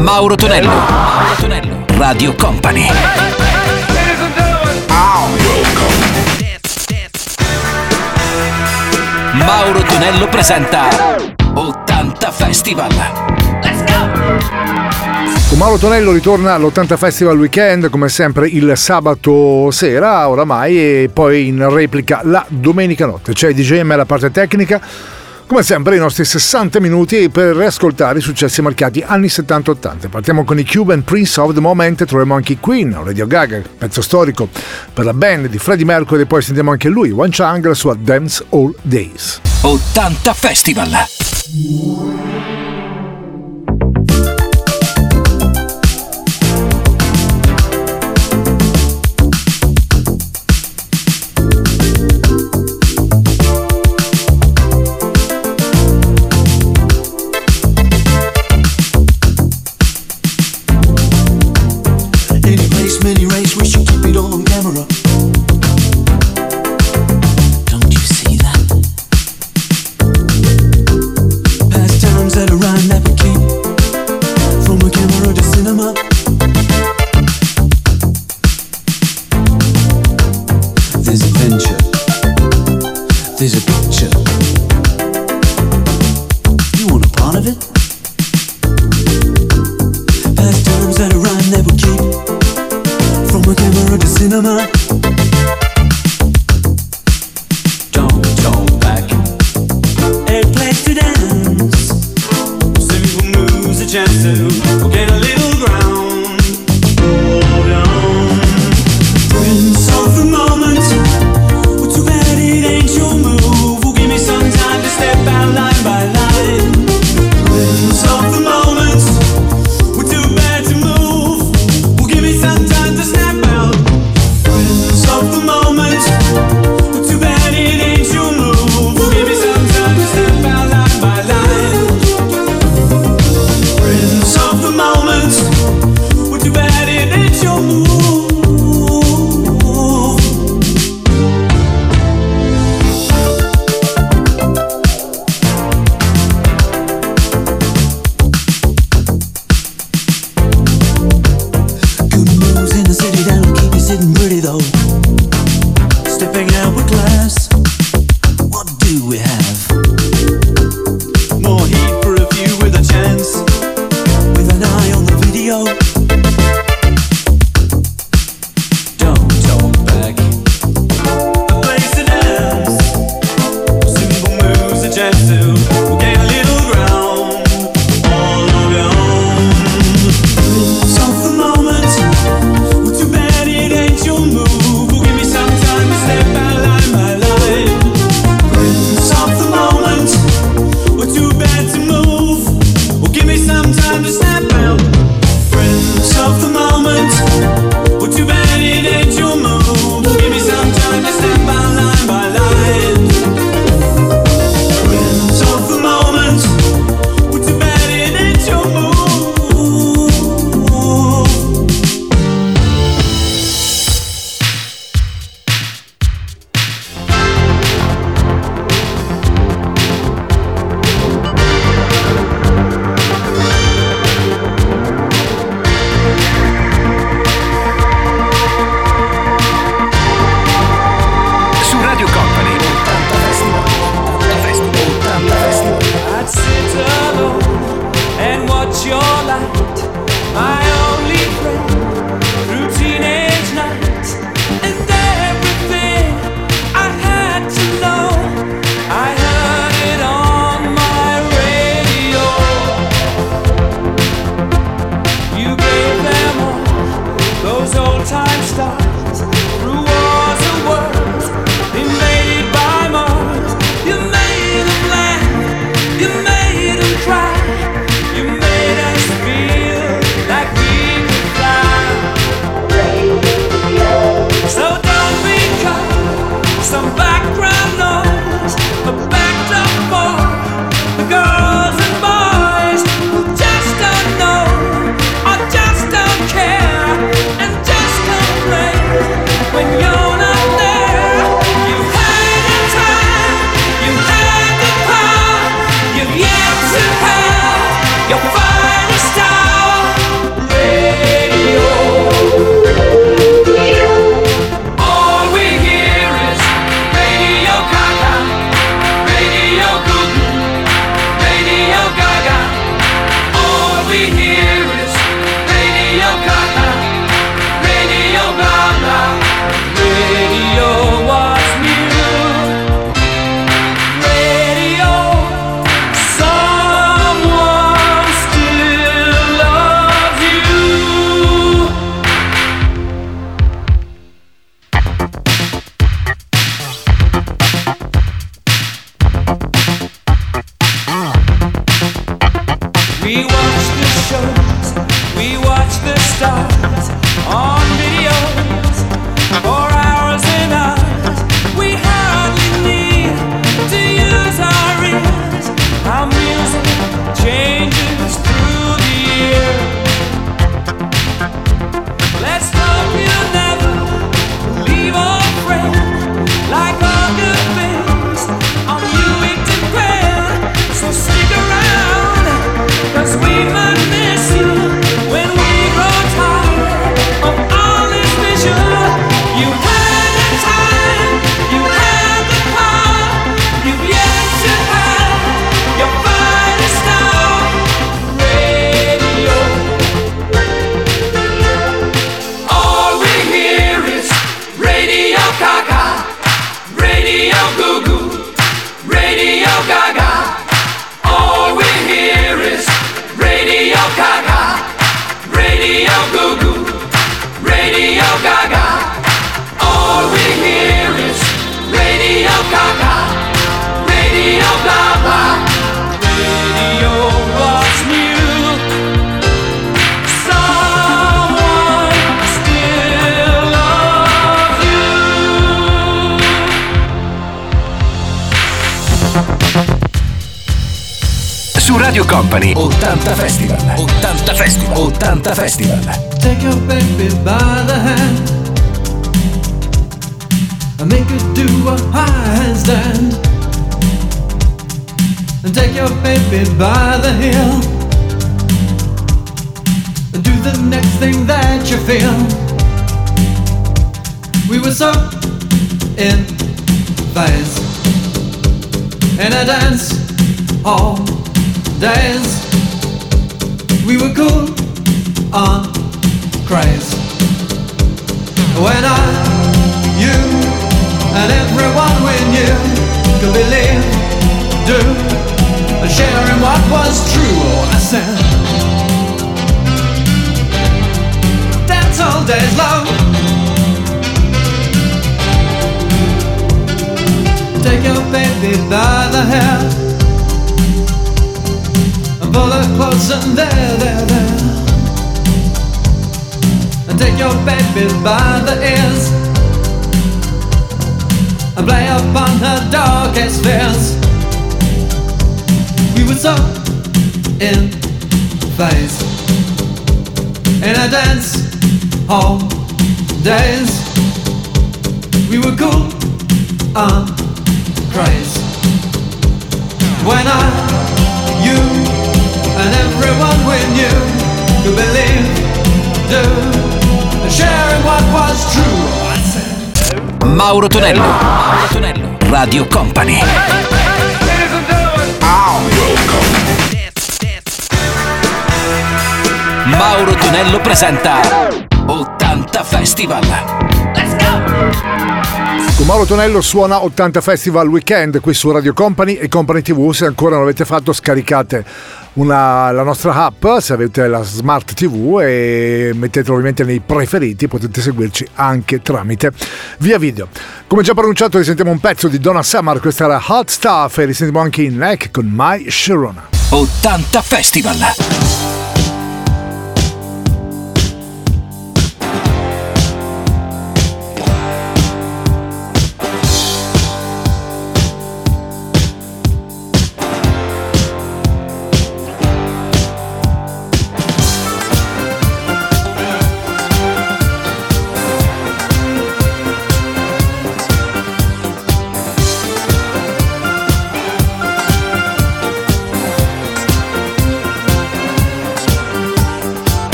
Mauro Tonello. Mauro Tonello. Radio Company. Mauro Tonello presenta 80 Festival. Let's go! Con Mauro Tonello ritorna all'80 Festival Weekend come sempre il sabato sera oramai e poi in replica la domenica notte. C'è DJM alla parte tecnica come sempre i nostri 60 minuti per riascoltare i successi marcati anni 70-80. Partiamo con i Cuban Prince of the Moment troviamo anche i Queen, Radio Gaga, pezzo storico per la band di Freddie Mercury e poi sentiamo anche lui, One Chang, la sua Dance All Days. 80 Festival! is the city that'll keep you sitting pretty though. Company. 80 Festival. 80 Festival. 80 Festival. Take your baby by the hand. And make her do a handstand. And take your baby by the heel. And do the next thing that you feel. We were so in phase. In a dance hall days we were cool on craze. When I, you, and everyone we knew could believe, do, and share in what was true. Oh, I said, dance all days long. Take your baby by the hair pull her close and there, there, there. And take your baby by the ears and play upon her darkest fears. We were so in phase in a dance hall days. We were cool and crazy when I, you and everyone we knew could believe, do, sharing what was true. Mauro Tonello, Mauro Tonello, Radio Company. Mauro Tonello presenta 80 Festival. Con Mauro Tonello suona 80 Festival Weekend qui su Radio Company e Company TV. Se ancora non l'avete fatto, scaricate una, la nostra app se avete la Smart TV e mettetelo ovviamente nei preferiti. Potete seguirci anche tramite via video. Come già pronunciato, risentiamo un pezzo di Donna Summer. Questa era Hot Stuff e risentiamo anche in Neck con My Sharona. 80 Festival.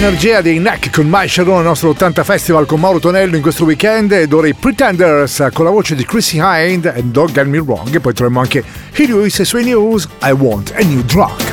energia dei Neck con Mai Shadow al nostro 80 Festival con Mauro Tonello in questo weekend ed ora i Pretenders eh, con la voce di Chrissy Hind e Don't Get Me Wrong. E poi troviamo anche Hughes e i suoi news I Want a New Drug.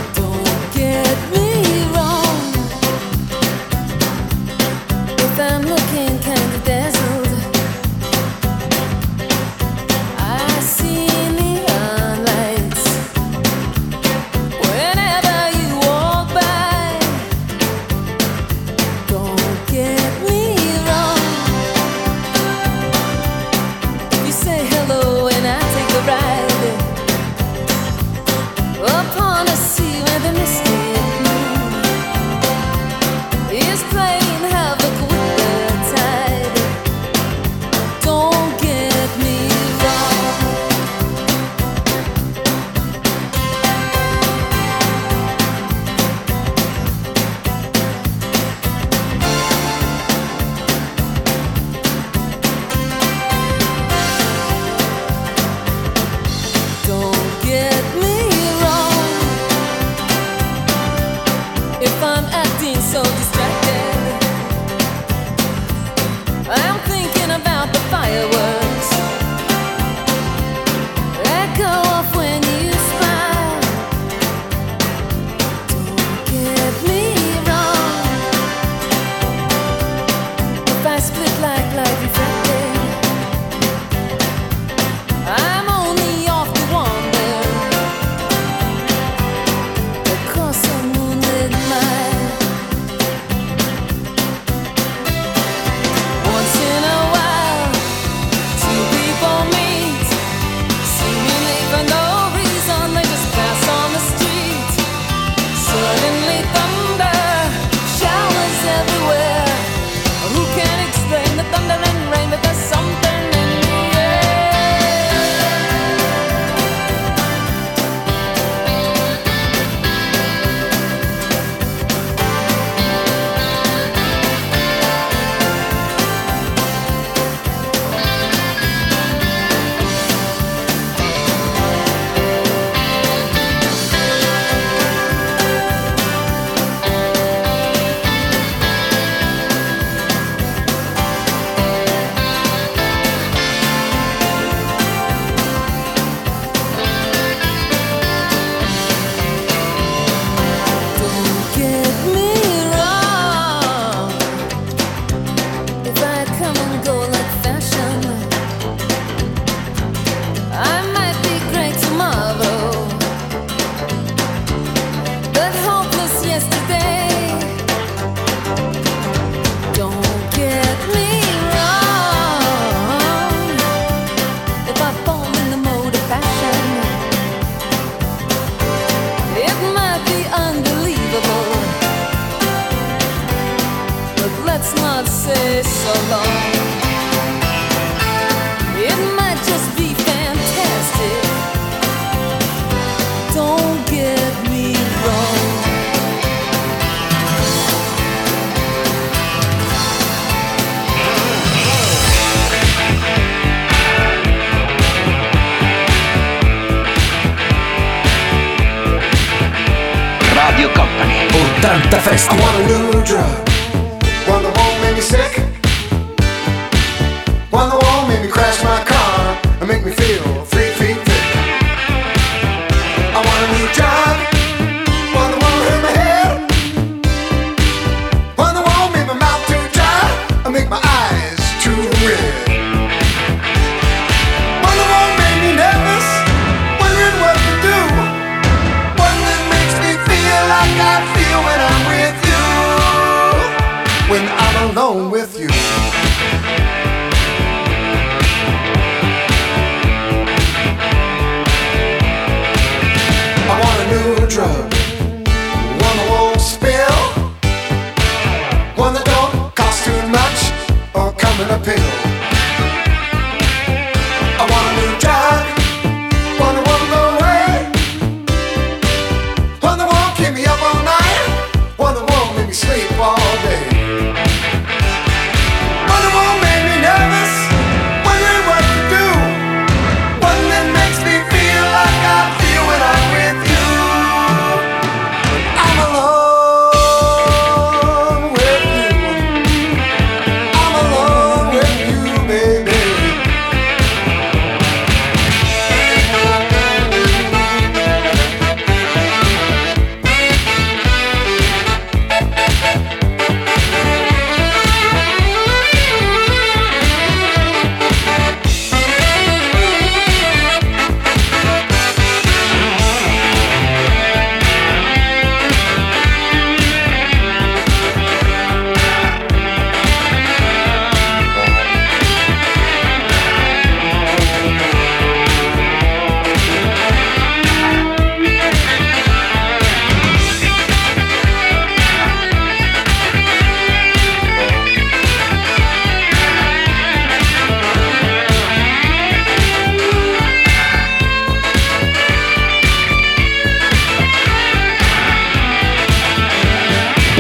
make me feel.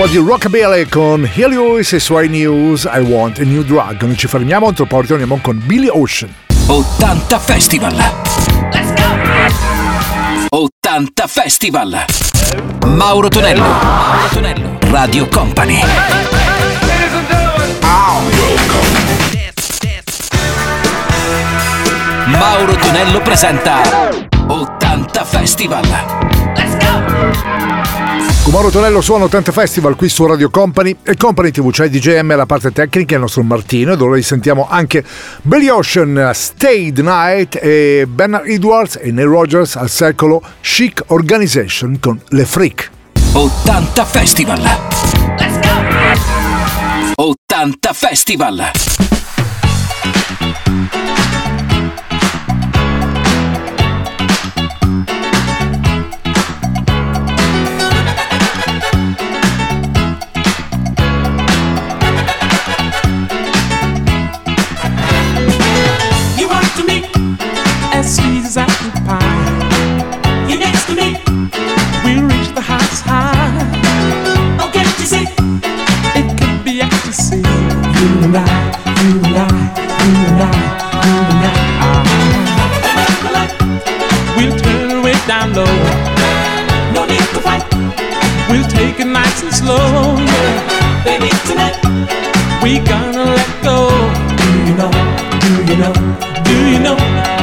di Rockabilly con Helios e suoi news I Want a New Drug. Non ci fermiamo, tra poco torniamo con Billy Ocean. 80 Festival! Let's go! 80 Festival! Mauro Tonello. Mauro Tonello. Radio Company. Mauro Tonello presenta 80 Festival. Let's go! Con Mauro Tonello suona 80 Festival qui su Radio Company e Company TV, c'è cioè DJM la parte tecnica, il nostro Martino ed ora sentiamo anche Billy Ocean, Stay the Night e Bernard Edwards e Neil Rogers al secolo Chic Organization con Le Freak. 80 Festival! Let's go! 80 Festival! down low. No need to fight. We'll take it nice and slow. Yeah. Baby, tonight we gonna let go. Do you know? Do you know? Do you know?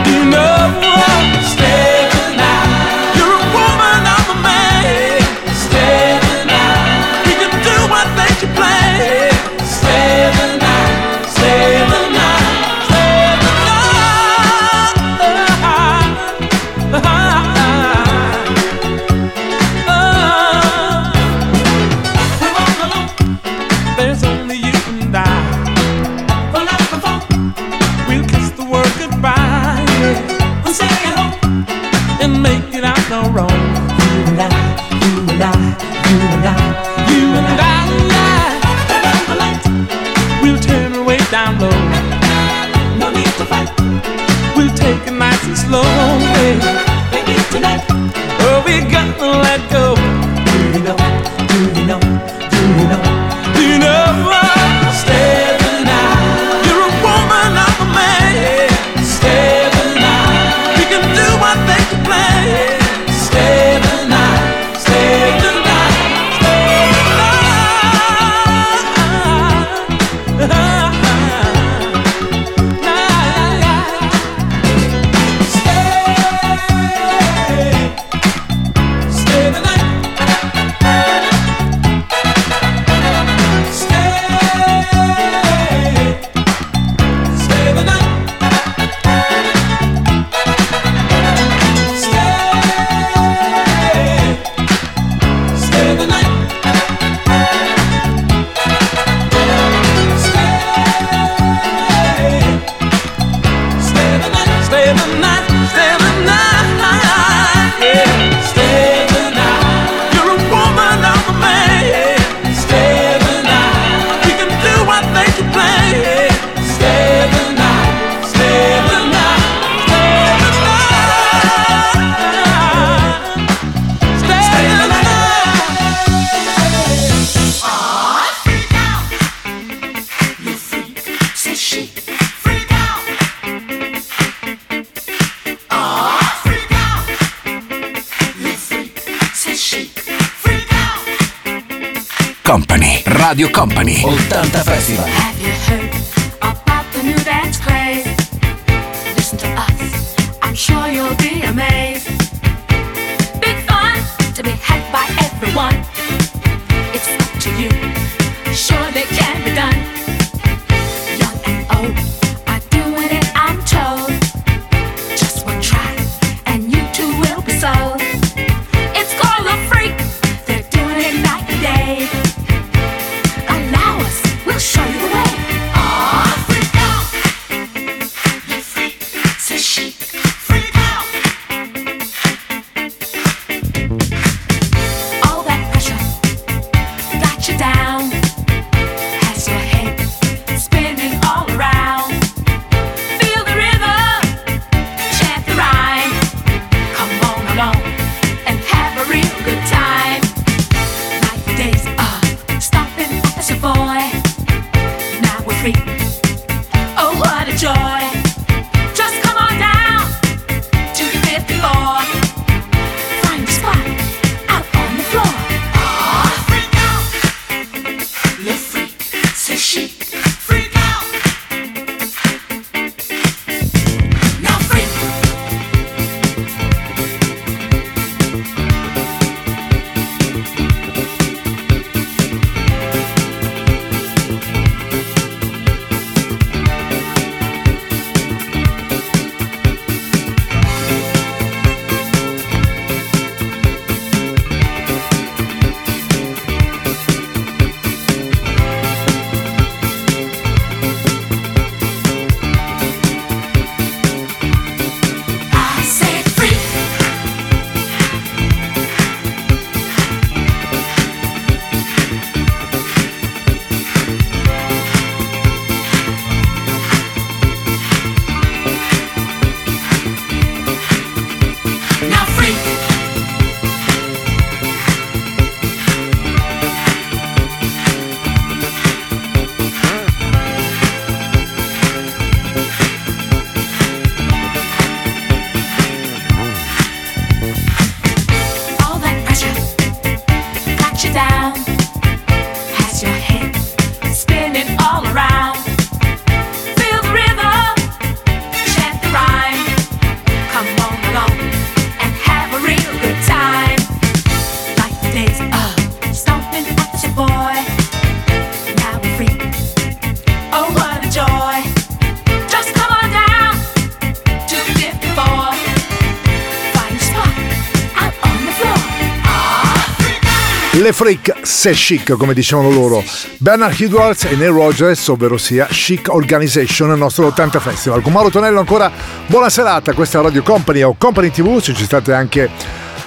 Le freak, se chic, come dicevano loro. Bernard Edwards e Neil Rogers, ovvero sia Chic Organization, al nostro 80 Festival. Con Mauro Tonello ancora buona serata, questa è Radio Company o Company TV, se ci state anche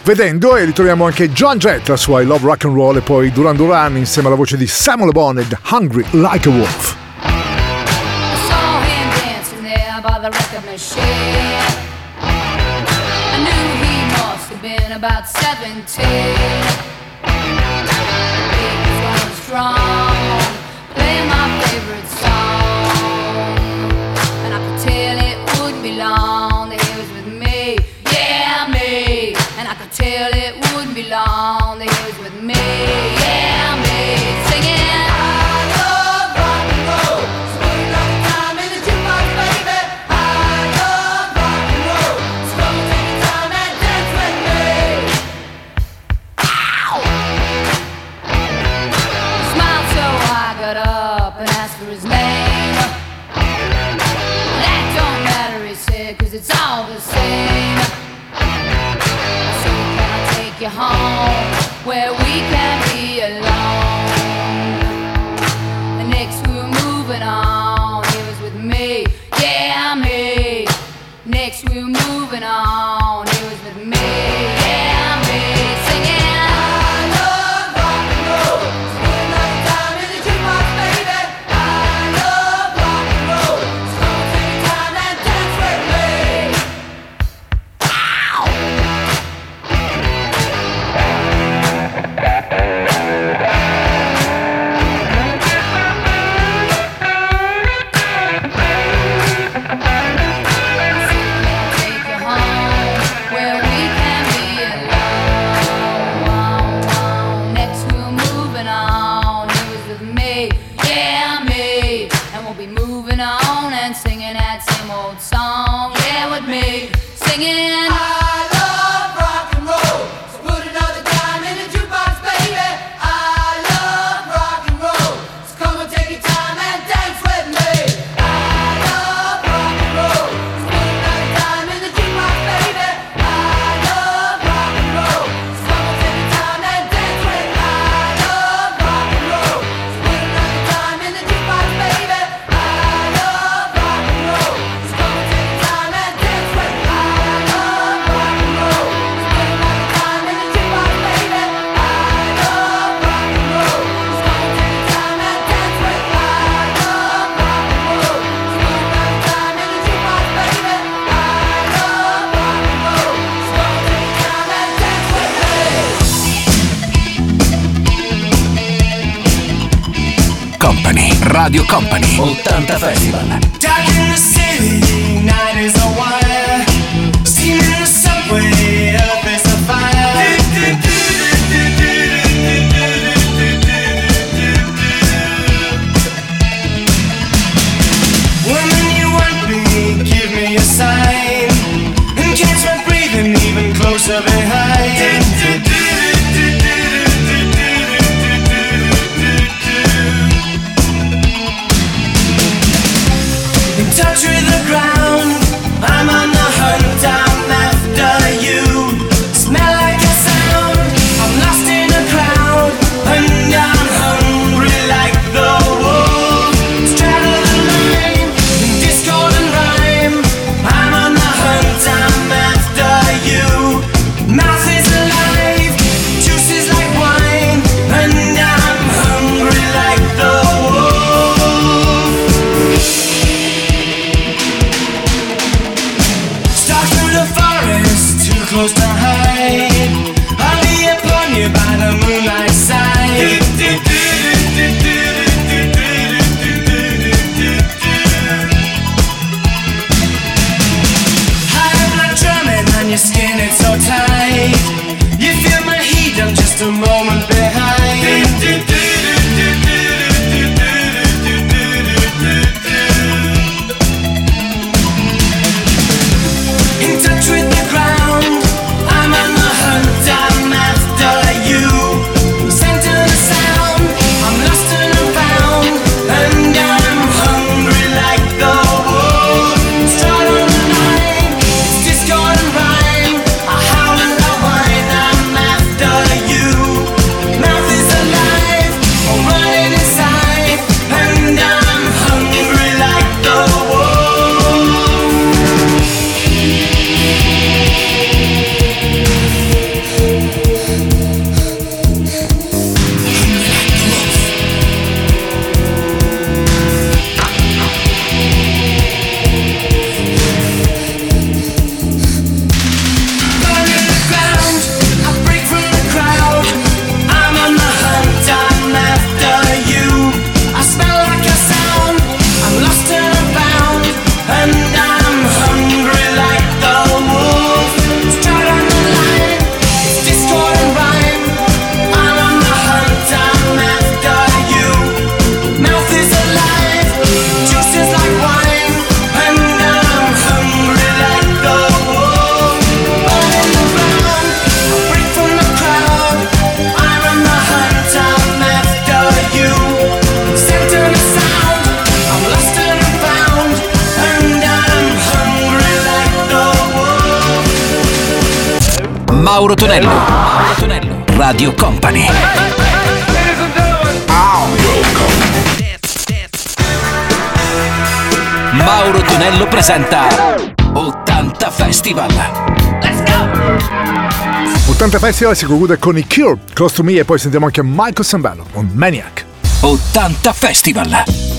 vedendo e ritroviamo anche John Jett, la sua I Love Rock and Roll e poi Duran Duran insieme alla voce di Samuel Bonnet, Hungry Like a Wolf. about 17 Strong. Cause it's all the same. So can I take you home where we can Antonello presenta 80 Festival. Let's go! 80 Festival si conclude con i Cure, Close to Me e poi sentiamo anche Michael Sambello, un Maniac. 80 Festival.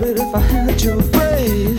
if I had your face.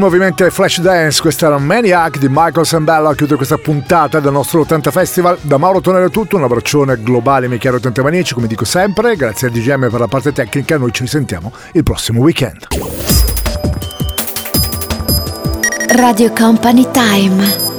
Film ovviamente Flashdance, questa era Maniac di Michael Sambella, chiude questa puntata del nostro 80 Festival. Da Mauro Tonello è tutto, un abbraccione globale cari 80 manici, come dico sempre, grazie al DGM per la parte tecnica, noi ci risentiamo il prossimo weekend. Radio Company Time.